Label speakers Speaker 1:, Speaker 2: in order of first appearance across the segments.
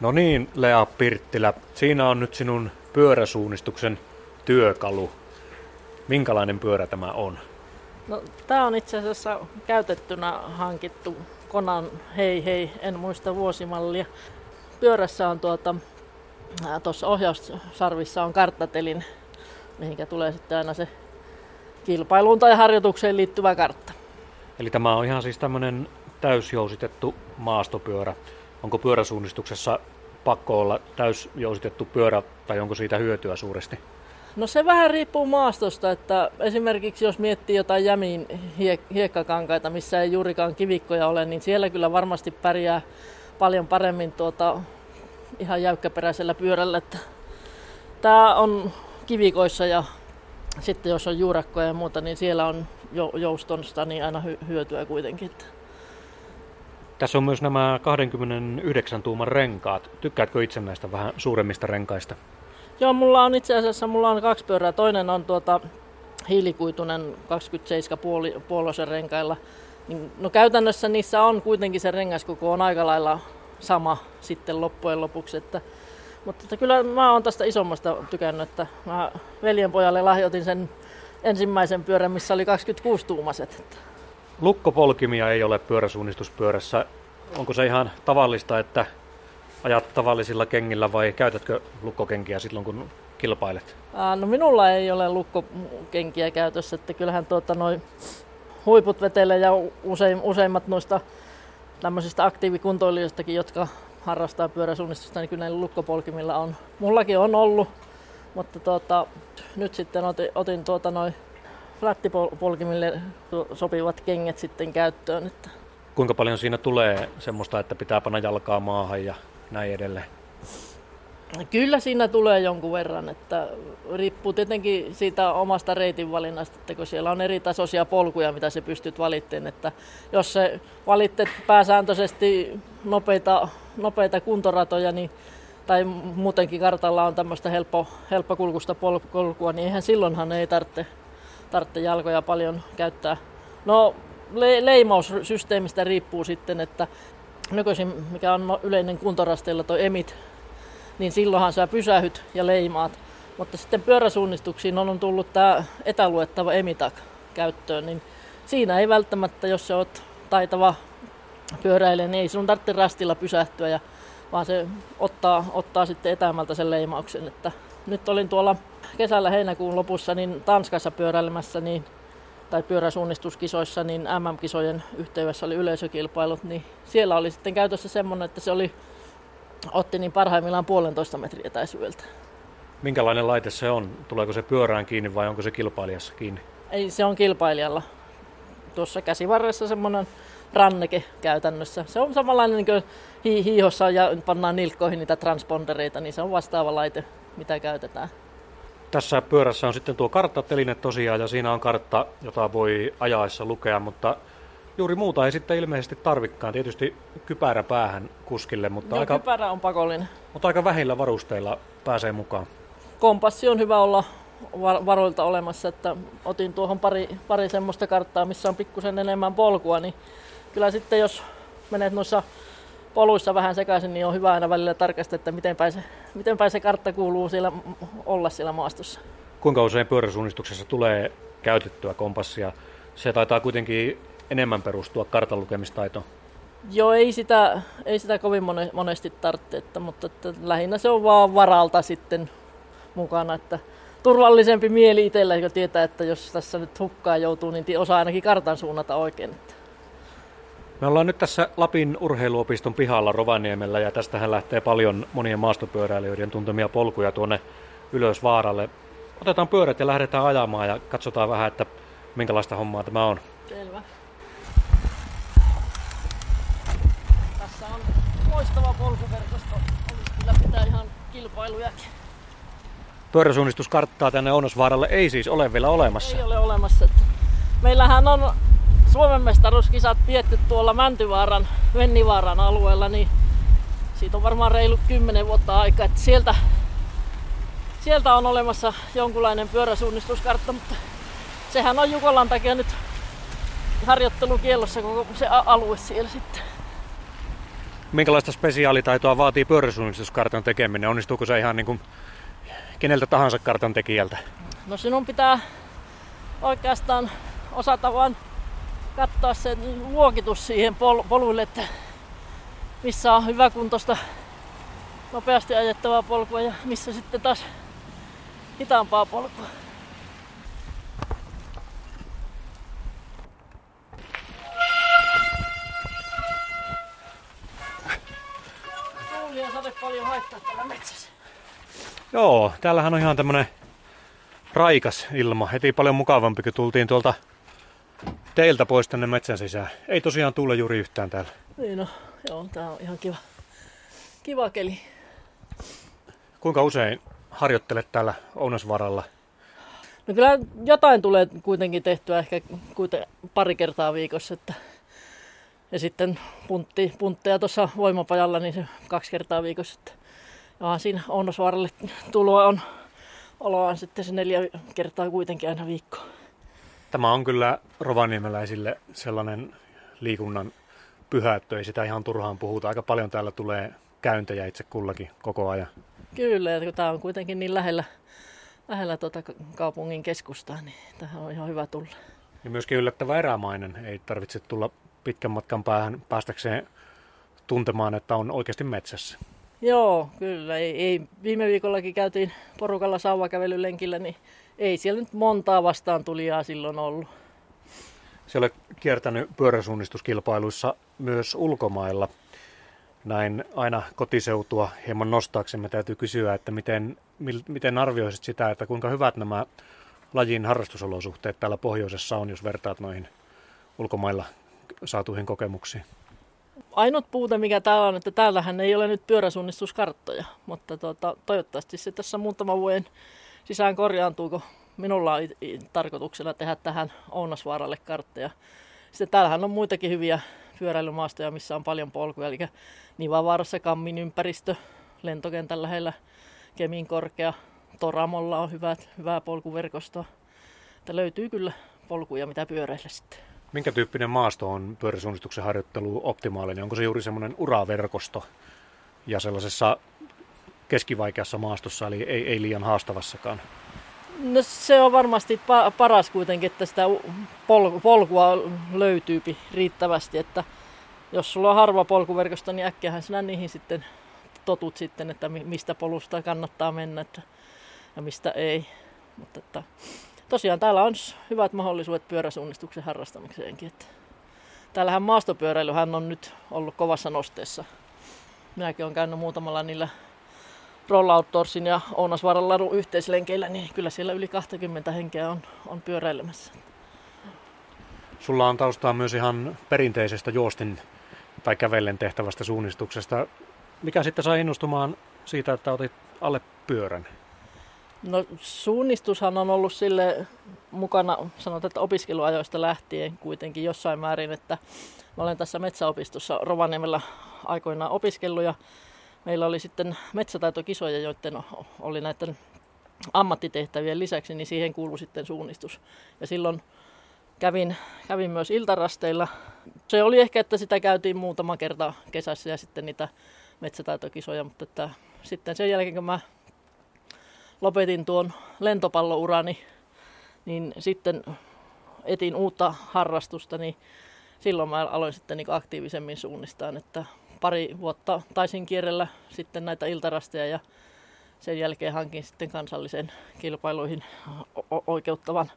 Speaker 1: No niin, Lea Pirttilä, siinä on nyt sinun pyöräsuunnistuksen työkalu. Minkälainen pyörä tämä on?
Speaker 2: No, tämä on itse asiassa käytettynä hankittu Konan Hei Hei, en muista vuosimallia. Pyörässä on tuota, tuossa ohjaussarvissa on karttatelin, mihinkä tulee sitten aina se kilpailuun tai harjoitukseen liittyvä kartta.
Speaker 1: Eli tämä on ihan siis tämmöinen täysjousitettu maastopyörä. Onko pyöräsuunnistuksessa pakko olla täysjousitettu pyörä tai onko siitä hyötyä suuresti?
Speaker 2: No se vähän riippuu maastosta, että esimerkiksi jos miettii jotain jämiin hiek- hiekkakankaita, missä ei juurikaan kivikkoja ole, niin siellä kyllä varmasti pärjää paljon paremmin tuota ihan jäykkäperäisellä pyörällä. Että tämä on kivikoissa ja sitten jos on juurakkoja ja muuta, niin siellä on joustonsta niin aina hy- hyötyä kuitenkin.
Speaker 1: Tässä on myös nämä 29 tuuman renkaat. Tykkäätkö itse näistä vähän suuremmista renkaista?
Speaker 2: Joo, mulla on itse asiassa mulla on kaksi pyörää. Toinen on tuota hiilikuitunen 27 puoli, puolosen renkailla. Niin, no käytännössä niissä on kuitenkin se rengaskoko on aika lailla sama sitten loppujen lopuksi. Että, mutta että kyllä mä oon tästä isommasta tykännyt, että mä veljenpojalle lahjoitin sen ensimmäisen pyörän, missä oli 26 tuumaset. Että.
Speaker 1: Lukkopolkimia ei ole pyöräsuunnistuspyörässä. Onko se ihan tavallista, että ajat tavallisilla kengillä vai käytätkö lukkokenkiä silloin, kun kilpailet?
Speaker 2: Ää, no minulla ei ole lukkokenkiä käytössä, että kyllähän tuota noi huiput vetelee ja usein, useimmat noista tämmöisistä aktiivikuntoilijoistakin, jotka harrastaa pyöräsuunnistusta, niin kyllä näillä lukkopolkimilla on. Mullakin on ollut, mutta tuota, nyt sitten otin, otin tuota noin flattipolkimille sopivat kengät sitten käyttöön. Että.
Speaker 1: Kuinka paljon siinä tulee semmoista, että pitää panna jalkaa maahan ja näin edelleen?
Speaker 2: Kyllä siinä tulee jonkun verran, että riippuu tietenkin siitä omasta reitin valinnasta, että kun siellä on eri tasoisia polkuja, mitä se pystyt valitteen, että jos se valittet pääsääntöisesti nopeita, nopeita kuntoratoja, niin tai muutenkin kartalla on tämmöistä helppo, helppokulkusta polkua, niin eihän silloinhan ei tarvitse, tarvitse jalkoja paljon käyttää. No le- leimaussysteemistä riippuu sitten, että nykyisin, mikä on yleinen kuntorasteilla, tuo emit, niin silloinhan sä pysähyt ja leimaat. Mutta sitten pyöräsuunnistuksiin on tullut tämä etäluettava emitak käyttöön, niin siinä ei välttämättä, jos se oot taitava pyöräilijä, niin ei sinun tarvitse rastilla pysähtyä, ja, vaan se ottaa, ottaa sitten etämältä sen leimauksen. Että nyt olin tuolla kesällä heinäkuun lopussa niin Tanskassa pyöräilemässä, niin tai pyöräsuunnistuskisoissa, niin MM-kisojen yhteydessä oli yleisökilpailut, niin siellä oli sitten käytössä semmoinen, että se oli, otti niin parhaimmillaan puolentoista metriä etäisyydeltä.
Speaker 1: Minkälainen laite se on? Tuleeko se pyörään kiinni vai onko se kilpailijassa kiinni?
Speaker 2: Ei, se on kilpailijalla. Tuossa käsivarressa semmoinen ranneke käytännössä. Se on samanlainen niin kuin hiihossa ja pannaan nilkkoihin niitä transpondereita, niin se on vastaava laite, mitä käytetään.
Speaker 1: Tässä pyörässä on sitten tuo karttateline tosiaan ja siinä on kartta, jota voi ajaessa lukea, mutta juuri muuta ei sitten ilmeisesti tarvikkaan. Tietysti kypärä päähän kuskille, mutta,
Speaker 2: Joo,
Speaker 1: aika,
Speaker 2: kypärä on pakollinen.
Speaker 1: mutta aika vähillä varusteilla pääsee mukaan.
Speaker 2: Kompassi on hyvä olla varoilta olemassa, että otin tuohon pari, pari semmoista karttaa, missä on pikkusen enemmän polkua, niin kyllä sitten jos menet noissa poluissa vähän sekaisin, niin on hyvä aina välillä tarkastaa, että miten päin se, miten päin se kartta kuuluu siellä, olla siellä maastossa.
Speaker 1: Kuinka usein pyöräsuunnistuksessa tulee käytettyä kompassia? Se taitaa kuitenkin enemmän perustua kartan lukemistaitoon.
Speaker 2: Joo, ei sitä, ei sitä kovin monesti tarvitse, että, mutta että lähinnä se on vaan varalta sitten mukana, että turvallisempi mieli itsellä, kun tietää, että jos tässä nyt hukkaa joutuu, niin osaa ainakin kartan suunnata oikein. Että.
Speaker 1: Me ollaan nyt tässä Lapin urheiluopiston pihalla Rovaniemellä ja tästähän lähtee paljon monien maastopyöräilijöiden tuntemia polkuja tuonne ylös vaaralle. Otetaan pyörät ja lähdetään ajamaan ja katsotaan vähän, että minkälaista hommaa tämä on.
Speaker 2: Selvä. Tässä on loistava polkuverkosto. Olisi kyllä pitää ihan kilpailujakin.
Speaker 1: Pyöräsuunnistuskarttaa tänne Ounosvaaralle ei siis ole vielä olemassa.
Speaker 2: Ei ole olemassa. Meillähän on Suomen mestaruuskisat pietty tuolla Mäntyvaaran, Vennivaaran alueella, niin siitä on varmaan reilu 10 vuotta aikaa, että sieltä, sieltä on olemassa jonkunlainen pyöräsuunnistuskartta, mutta sehän on Jukolan takia nyt harjoittelukielossa koko se alue siellä sitten.
Speaker 1: Minkälaista spesiaalitaitoa vaatii pyöräsuunnistuskartan tekeminen? Onnistuuko se ihan niin kuin keneltä tahansa kartan tekijältä?
Speaker 2: No sinun pitää oikeastaan osata vain katsoa se luokitus siihen pol- poluille, että missä on hyväkuntoista nopeasti ajettavaa polkua ja missä sitten taas hitaampaa polkua. Ja haittaa.
Speaker 1: Joo, täällähän on ihan tämmönen raikas ilma. Heti paljon mukavampi, kun tultiin tuolta teiltä pois tänne metsän sisään. Ei tosiaan tuule juuri yhtään täällä.
Speaker 2: Niin no, joo, tää on ihan kiva, kiva keli.
Speaker 1: Kuinka usein harjoittelet täällä Ounasvaralla?
Speaker 2: No kyllä jotain tulee kuitenkin tehtyä ehkä kuiten pari kertaa viikossa. Että ja sitten puntti, puntteja tuossa voimapajalla, niin se kaksi kertaa viikossa. Että ja siinä Ounosvaaralle tuloa on oloa sitten se neljä kertaa kuitenkin aina viikkoa.
Speaker 1: Tämä on kyllä rovaniemeläisille sellainen liikunnan pyhä, että ei sitä ihan turhaan puhuta. Aika paljon täällä tulee käyntejä itse kullakin koko ajan.
Speaker 2: Kyllä, ja kun tämä on kuitenkin niin lähellä, lähellä tuota kaupungin keskustaa, niin tähän on ihan hyvä tulla.
Speaker 1: Ja myöskin yllättävä erämainen. Ei tarvitse tulla pitkän matkan päähän päästäkseen tuntemaan, että on oikeasti metsässä.
Speaker 2: Joo, kyllä. Ei, ei. Viime viikollakin käytiin porukalla sauvakävelylenkillä, niin ei siellä nyt montaa vastaan tulijaa silloin ollut.
Speaker 1: Se olet kiertänyt pyöräsuunnistuskilpailuissa myös ulkomailla. Näin aina kotiseutua hieman nostaaksemme täytyy kysyä, että miten, miten arvioisit sitä, että kuinka hyvät nämä lajin harrastusolosuhteet täällä pohjoisessa on, jos vertaat noihin ulkomailla saatuihin kokemuksiin?
Speaker 2: Ainut puute, mikä täällä on, että täällähän ei ole nyt pyöräsuunnistuskarttoja, mutta tuota, toivottavasti se tässä muutaman vuoden sisään korjaantuu, kun minulla on tarkoituksena tehdä tähän Ounasvaaralle kartteja. Sitten täällähän on muitakin hyviä pyöräilymaastoja, missä on paljon polkuja, eli Nivavaarassa Kammin ympäristö, lentokentän lähellä Kemin korkea, Toramolla on hyvät, hyvää polkuverkostoa. Että löytyy kyllä polkuja, mitä pyöräillä sitten.
Speaker 1: Minkä tyyppinen maasto on pyöräsuunnistuksen harjoittelu optimaalinen? Onko se juuri semmoinen uraverkosto ja sellaisessa keskivaikeassa maastossa, eli ei, ei liian haastavassakaan?
Speaker 2: No se on varmasti pa- paras kuitenkin, että sitä pol- polkua löytyy riittävästi, että jos sulla on harva polkuverkosto, niin äkkiähän sinä niihin sitten totut sitten, että mistä polusta kannattaa mennä että, ja mistä ei. Mutta että, tosiaan täällä on hyvät mahdollisuudet pyöräsuunnistuksen harrastamiseenkin. Että, täällähän maastopyöräilyhän on nyt ollut kovassa nosteessa. Minäkin olen käynyt muutamalla niillä Roll Outdoorsin ja Ounasvaaran ladun yhteislenkeillä, niin kyllä siellä yli 20 henkeä on, on pyöräilemässä.
Speaker 1: Sulla on taustaa myös ihan perinteisestä juostin tai kävellen tehtävästä suunnistuksesta. Mikä sitten sai innostumaan siitä, että otit alle pyörän?
Speaker 2: No suunnistushan on ollut sille mukana, sanotaan, että opiskeluajoista lähtien kuitenkin jossain määrin, että mä olen tässä metsäopistossa Rovaniemellä aikoinaan opiskellut ja meillä oli sitten metsätaitokisoja, joiden oli näiden ammattitehtävien lisäksi, niin siihen kuului sitten suunnistus. Ja silloin kävin, kävin myös iltarasteilla. Se oli ehkä, että sitä käytiin muutama kerta kesässä ja sitten niitä metsätaitokisoja, mutta että sitten sen jälkeen kun mä lopetin tuon lentopallourani, niin sitten etin uutta harrastusta, niin silloin mä aloin sitten niin aktiivisemmin suunnistaa, että pari vuotta taisin kierrellä sitten näitä iltarasteja ja sen jälkeen hankin sitten kansallisen kilpailuihin oikeuttavan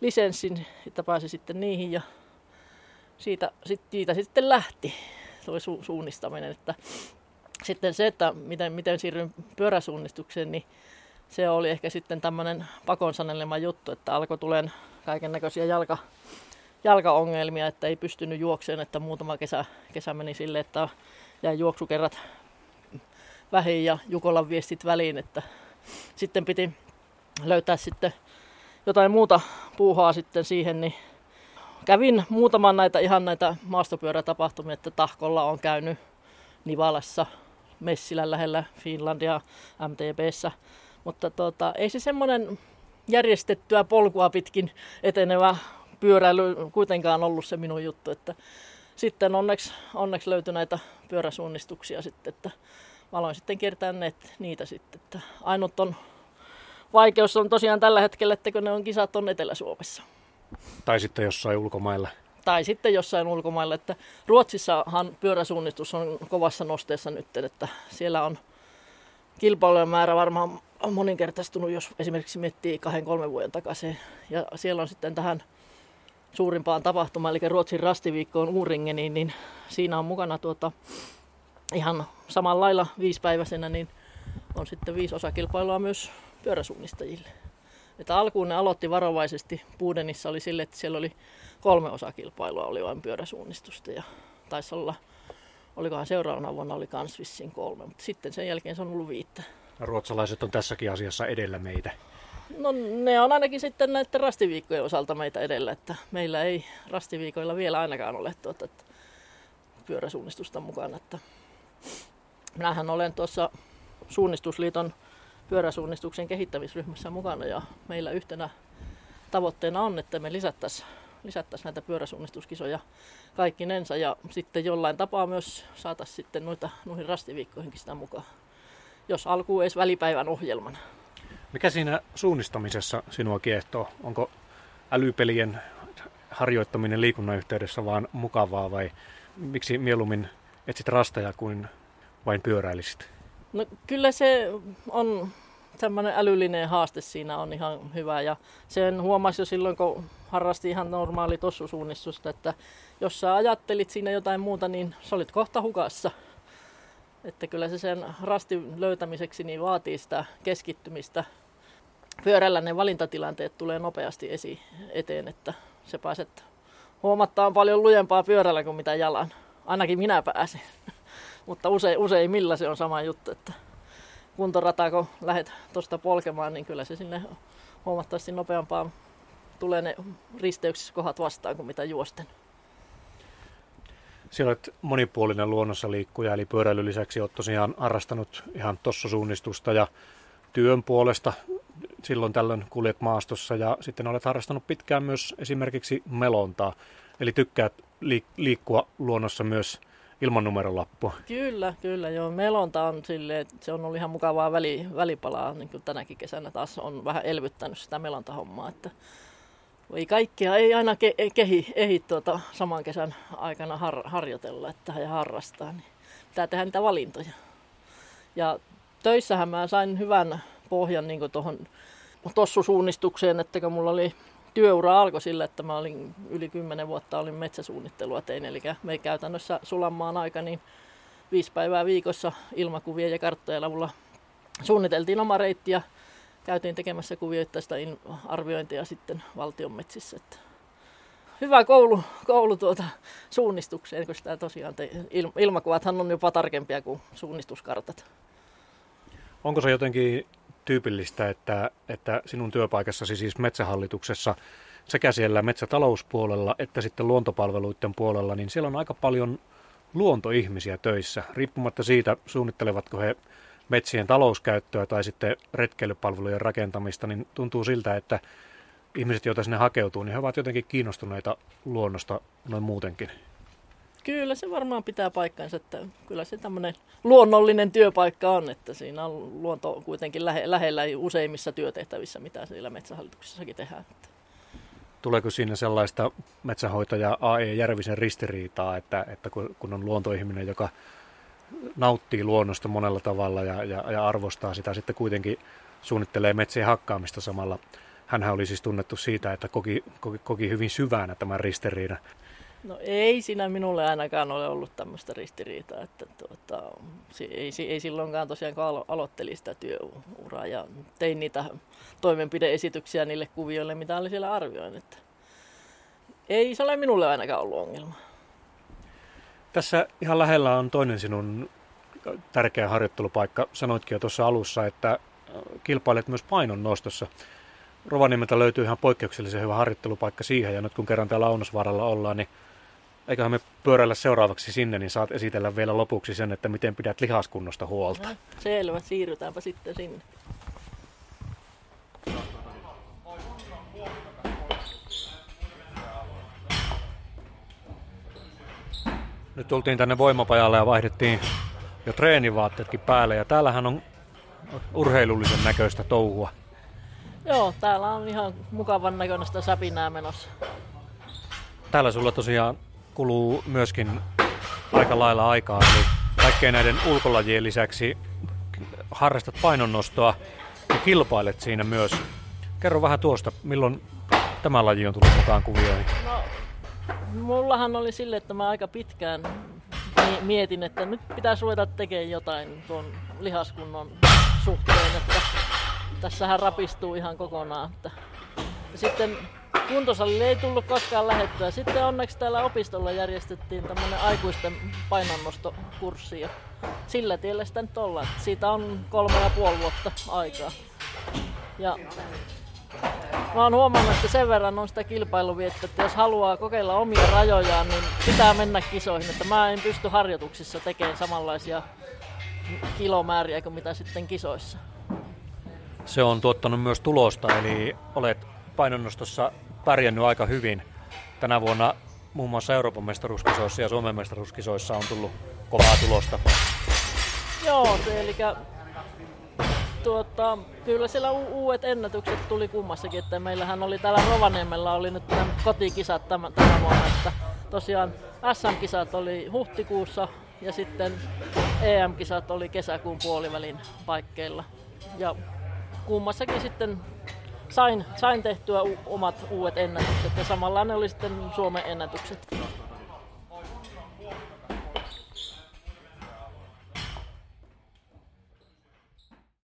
Speaker 2: lisenssin, että pääsi sitten niihin ja siitä, siitä sitten lähti tuo su- suunnistaminen. Että sitten se, että miten, miten siirryin pyöräsuunnistukseen, niin se oli ehkä sitten tämmöinen pakon sanelema juttu, että alkoi tuleen kaiken näköisiä jalka, jalkaongelmia, että ei pystynyt juokseen, että muutama kesä, kesä meni sille, että jäi juoksukerrat vähin ja Jukolan viestit väliin, että sitten piti löytää sitten jotain muuta puuhaa sitten siihen, niin kävin muutaman näitä ihan näitä maastopyörätapahtumia, että Tahkolla on käynyt Nivalassa, Messilän lähellä Finlandia, MTBssä, mutta tota, ei se semmoinen järjestettyä polkua pitkin etenevä pyöräily kuitenkaan ollut se minun juttu, että sitten onneksi, onneksi löytyi näitä pyöräsuunnistuksia sitten, että mä aloin sitten kiertää niitä sitten. Että ainut on vaikeus on tosiaan tällä hetkellä, että kun ne on kisat on Etelä-Suomessa.
Speaker 1: Tai sitten jossain ulkomailla.
Speaker 2: Tai sitten jossain ulkomailla. Että Ruotsissahan pyöräsuunnistus on kovassa nosteessa nyt, että siellä on kilpailujen määrä varmaan moninkertaistunut, jos esimerkiksi miettii kahden kolmen vuoden takaisin. Ja siellä on sitten tähän suurimpaan tapahtumaan, eli Ruotsin rastiviikkoon Uuringeniin, niin siinä on mukana tuota, ihan samalla lailla viisipäiväisenä, niin on sitten viisi osakilpailua myös pyöräsuunnistajille. Että alkuun ne aloitti varovaisesti. Puudenissa oli sille, että siellä oli kolme osakilpailua, oli vain pyöräsuunnistusta ja taisi olla, olikohan seuraavana vuonna oli kans vissiin kolme, mutta sitten sen jälkeen se on ollut viittä.
Speaker 1: Ruotsalaiset on tässäkin asiassa edellä meitä.
Speaker 2: No ne on ainakin sitten näiden rastiviikkojen osalta meitä edellä, että meillä ei rastiviikoilla vielä ainakaan ole tuota, että pyöräsuunnistusta mukana. Että minähän olen tuossa suunnistusliiton pyöräsuunnistuksen kehittämisryhmässä mukana ja meillä yhtenä tavoitteena on, että me lisättäisiin lisättäisi näitä pyöräsuunnistuskisoja kaikkinensa ja sitten jollain tapaa myös saataisiin sitten noita noihin rastiviikkoihinkin sitä mukaan, jos alkuun edes välipäivän ohjelmana.
Speaker 1: Mikä siinä suunnistamisessa sinua kiehtoo? Onko älypelien harjoittaminen liikunnan yhteydessä vaan mukavaa vai miksi mieluummin etsit rasteja kuin vain pyöräilisit?
Speaker 2: No kyllä se on tämmöinen älyllinen haaste siinä on ihan hyvä ja sen huomasi jo silloin, kun harrasti ihan normaali tossusuunnistusta, että jos sä ajattelit siinä jotain muuta, niin sä olit kohta hukassa. Että kyllä se sen rastin löytämiseksi niin vaatii sitä keskittymistä. Pyörällä ne valintatilanteet tulee nopeasti esi eteen, että se pääset huomattaan paljon lujempaa pyörällä kuin mitä jalan. Ainakin minä pääsin. Mutta usein, useimmilla se on sama juttu, että kuntorata, kun lähdet tuosta polkemaan, niin kyllä se sinne huomattavasti nopeampaan tulee ne risteyksissä kohdat vastaan kuin mitä juosten.
Speaker 1: Siellä olet monipuolinen luonnossa liikkuja, eli pyöräilyn lisäksi olet tosiaan harrastanut ihan tossusuunnistusta ja työn puolesta silloin tällöin kuljet maastossa ja sitten olet harrastanut pitkään myös esimerkiksi melontaa. Eli tykkäät liikkua luonnossa myös ilman numerolappua.
Speaker 2: Kyllä, kyllä joo. Melonta on silleen, että se on ollut ihan mukavaa väli, välipalaa, niin kuin tänäkin kesänä taas on vähän elvyttänyt sitä melontahommaa, että ei kaikkia, ei aina ke, kehi, ehi tuota, saman kesän aikana har, harjoitella että, ja harrastaa, niin pitää tehdä niitä valintoja. Ja töissähän mä sain hyvän pohjan niin tuohon tossusuunnistukseen, että kun mulla oli työura alkoi sillä, että mä olin yli 10 vuotta olin metsäsuunnittelua tein, eli me käytännössä sulammaan aika niin viisi päivää viikossa ilmakuvia ja karttojen avulla suunniteltiin oma reitti ja käytiin tekemässä kuvioittaista arviointia sitten valtion metsissä. Että hyvä koulu, koulu tuota suunnistukseen, koska sitä tosiaan te, ilmakuvathan on jopa tarkempia kuin suunnistuskartat.
Speaker 1: Onko se jotenkin tyypillistä, että, että sinun työpaikassasi siis metsähallituksessa sekä siellä metsätalouspuolella että sitten luontopalveluiden puolella, niin siellä on aika paljon luontoihmisiä töissä, riippumatta siitä, suunnittelevatko he metsien talouskäyttöä tai sitten retkeilypalvelujen rakentamista, niin tuntuu siltä, että ihmiset, joita sinne hakeutuu, niin he ovat jotenkin kiinnostuneita luonnosta noin muutenkin.
Speaker 2: Kyllä se varmaan pitää paikkansa, että kyllä se tämmöinen luonnollinen työpaikka on, että siinä on luonto kuitenkin lähe, lähellä useimmissa työtehtävissä, mitä siellä metsähallituksessakin tehdään.
Speaker 1: Tuleeko siinä sellaista metsähoitaja A.E. Järvisen ristiriitaa, että, että kun on luontoihminen, joka nauttii luonnosta monella tavalla ja, ja, ja arvostaa sitä, sitten kuitenkin suunnittelee metsien hakkaamista samalla. Hänhän oli siis tunnettu siitä, että koki, koki, koki hyvin syvänä tämän ristiriidan.
Speaker 2: No ei siinä minulle ainakaan ole ollut tämmöistä ristiriitaa, että tuota, ei, ei silloinkaan tosiaan alo, aloittelin sitä työuraa ja tein niitä toimenpideesityksiä niille kuvioille, mitä oli siellä arvioin. Että ei se ole minulle ainakaan ollut ongelma.
Speaker 1: Tässä ihan lähellä on toinen sinun tärkeä harjoittelupaikka. Sanoitkin jo tuossa alussa, että kilpailet myös painon nostossa. Rovaniemeltä löytyy ihan poikkeuksellisen hyvä harjoittelupaikka siihen, ja nyt kun kerran täällä Launosvaaralla ollaan, niin eiköhän me pyöräillä seuraavaksi sinne, niin saat esitellä vielä lopuksi sen, että miten pidät lihaskunnosta huolta. No,
Speaker 2: selvä, siirrytäänpä sitten sinne.
Speaker 1: Nyt tultiin tänne voimapajalle ja vaihdettiin jo treenivaatteetkin päälle ja täällähän on urheilullisen näköistä touhua.
Speaker 2: Joo, täällä on ihan mukavan näköistä säpinää menossa.
Speaker 1: Täällä sulla tosiaan kuluu myöskin aika lailla aikaa, eli kaikkeen näiden ulkolajien lisäksi harrastat painonnostoa ja kilpailet siinä myös. Kerro vähän tuosta, milloin tämä laji on tullut mukaan kuvioihin? No,
Speaker 2: mullahan oli sille, että mä aika pitkään mietin, että nyt pitäisi ruveta tekemään jotain tuon lihaskunnon suhteen, että tässähän rapistuu ihan kokonaan. Että. Sitten kuntosalille ei tullut koskaan lähettyä. Sitten onneksi täällä opistolla järjestettiin tämmöinen aikuisten painonnostokurssi ja sillä tiellä sitä nyt ollaan. Siitä on kolme ja puoli vuotta aikaa. Ja mä oon huomannut, että sen verran on sitä kilpailuviettä, että jos haluaa kokeilla omia rajojaan, niin pitää mennä kisoihin. Että mä en pysty harjoituksissa tekemään samanlaisia kilomääriä kuin mitä sitten kisoissa.
Speaker 1: Se on tuottanut myös tulosta, eli olet painonnostossa pärjännyt aika hyvin. Tänä vuonna muun muassa Euroopan mestaruuskisoissa ja Suomen mestaruuskisoissa on tullut kovaa tulosta.
Speaker 2: Joo, eli tuota, kyllä siellä u- uudet ennätykset tuli kummassakin, että meillähän oli täällä Rovaniemellä oli nyt nämä kotikisat tämän, tänä vuonna, että tosiaan SM-kisat oli huhtikuussa ja sitten EM-kisat oli kesäkuun puolivälin paikkeilla. Ja kummassakin sitten sain, sain tehtyä u- omat uudet ennätykset ja samalla ne oli sitten Suomen ennätykset.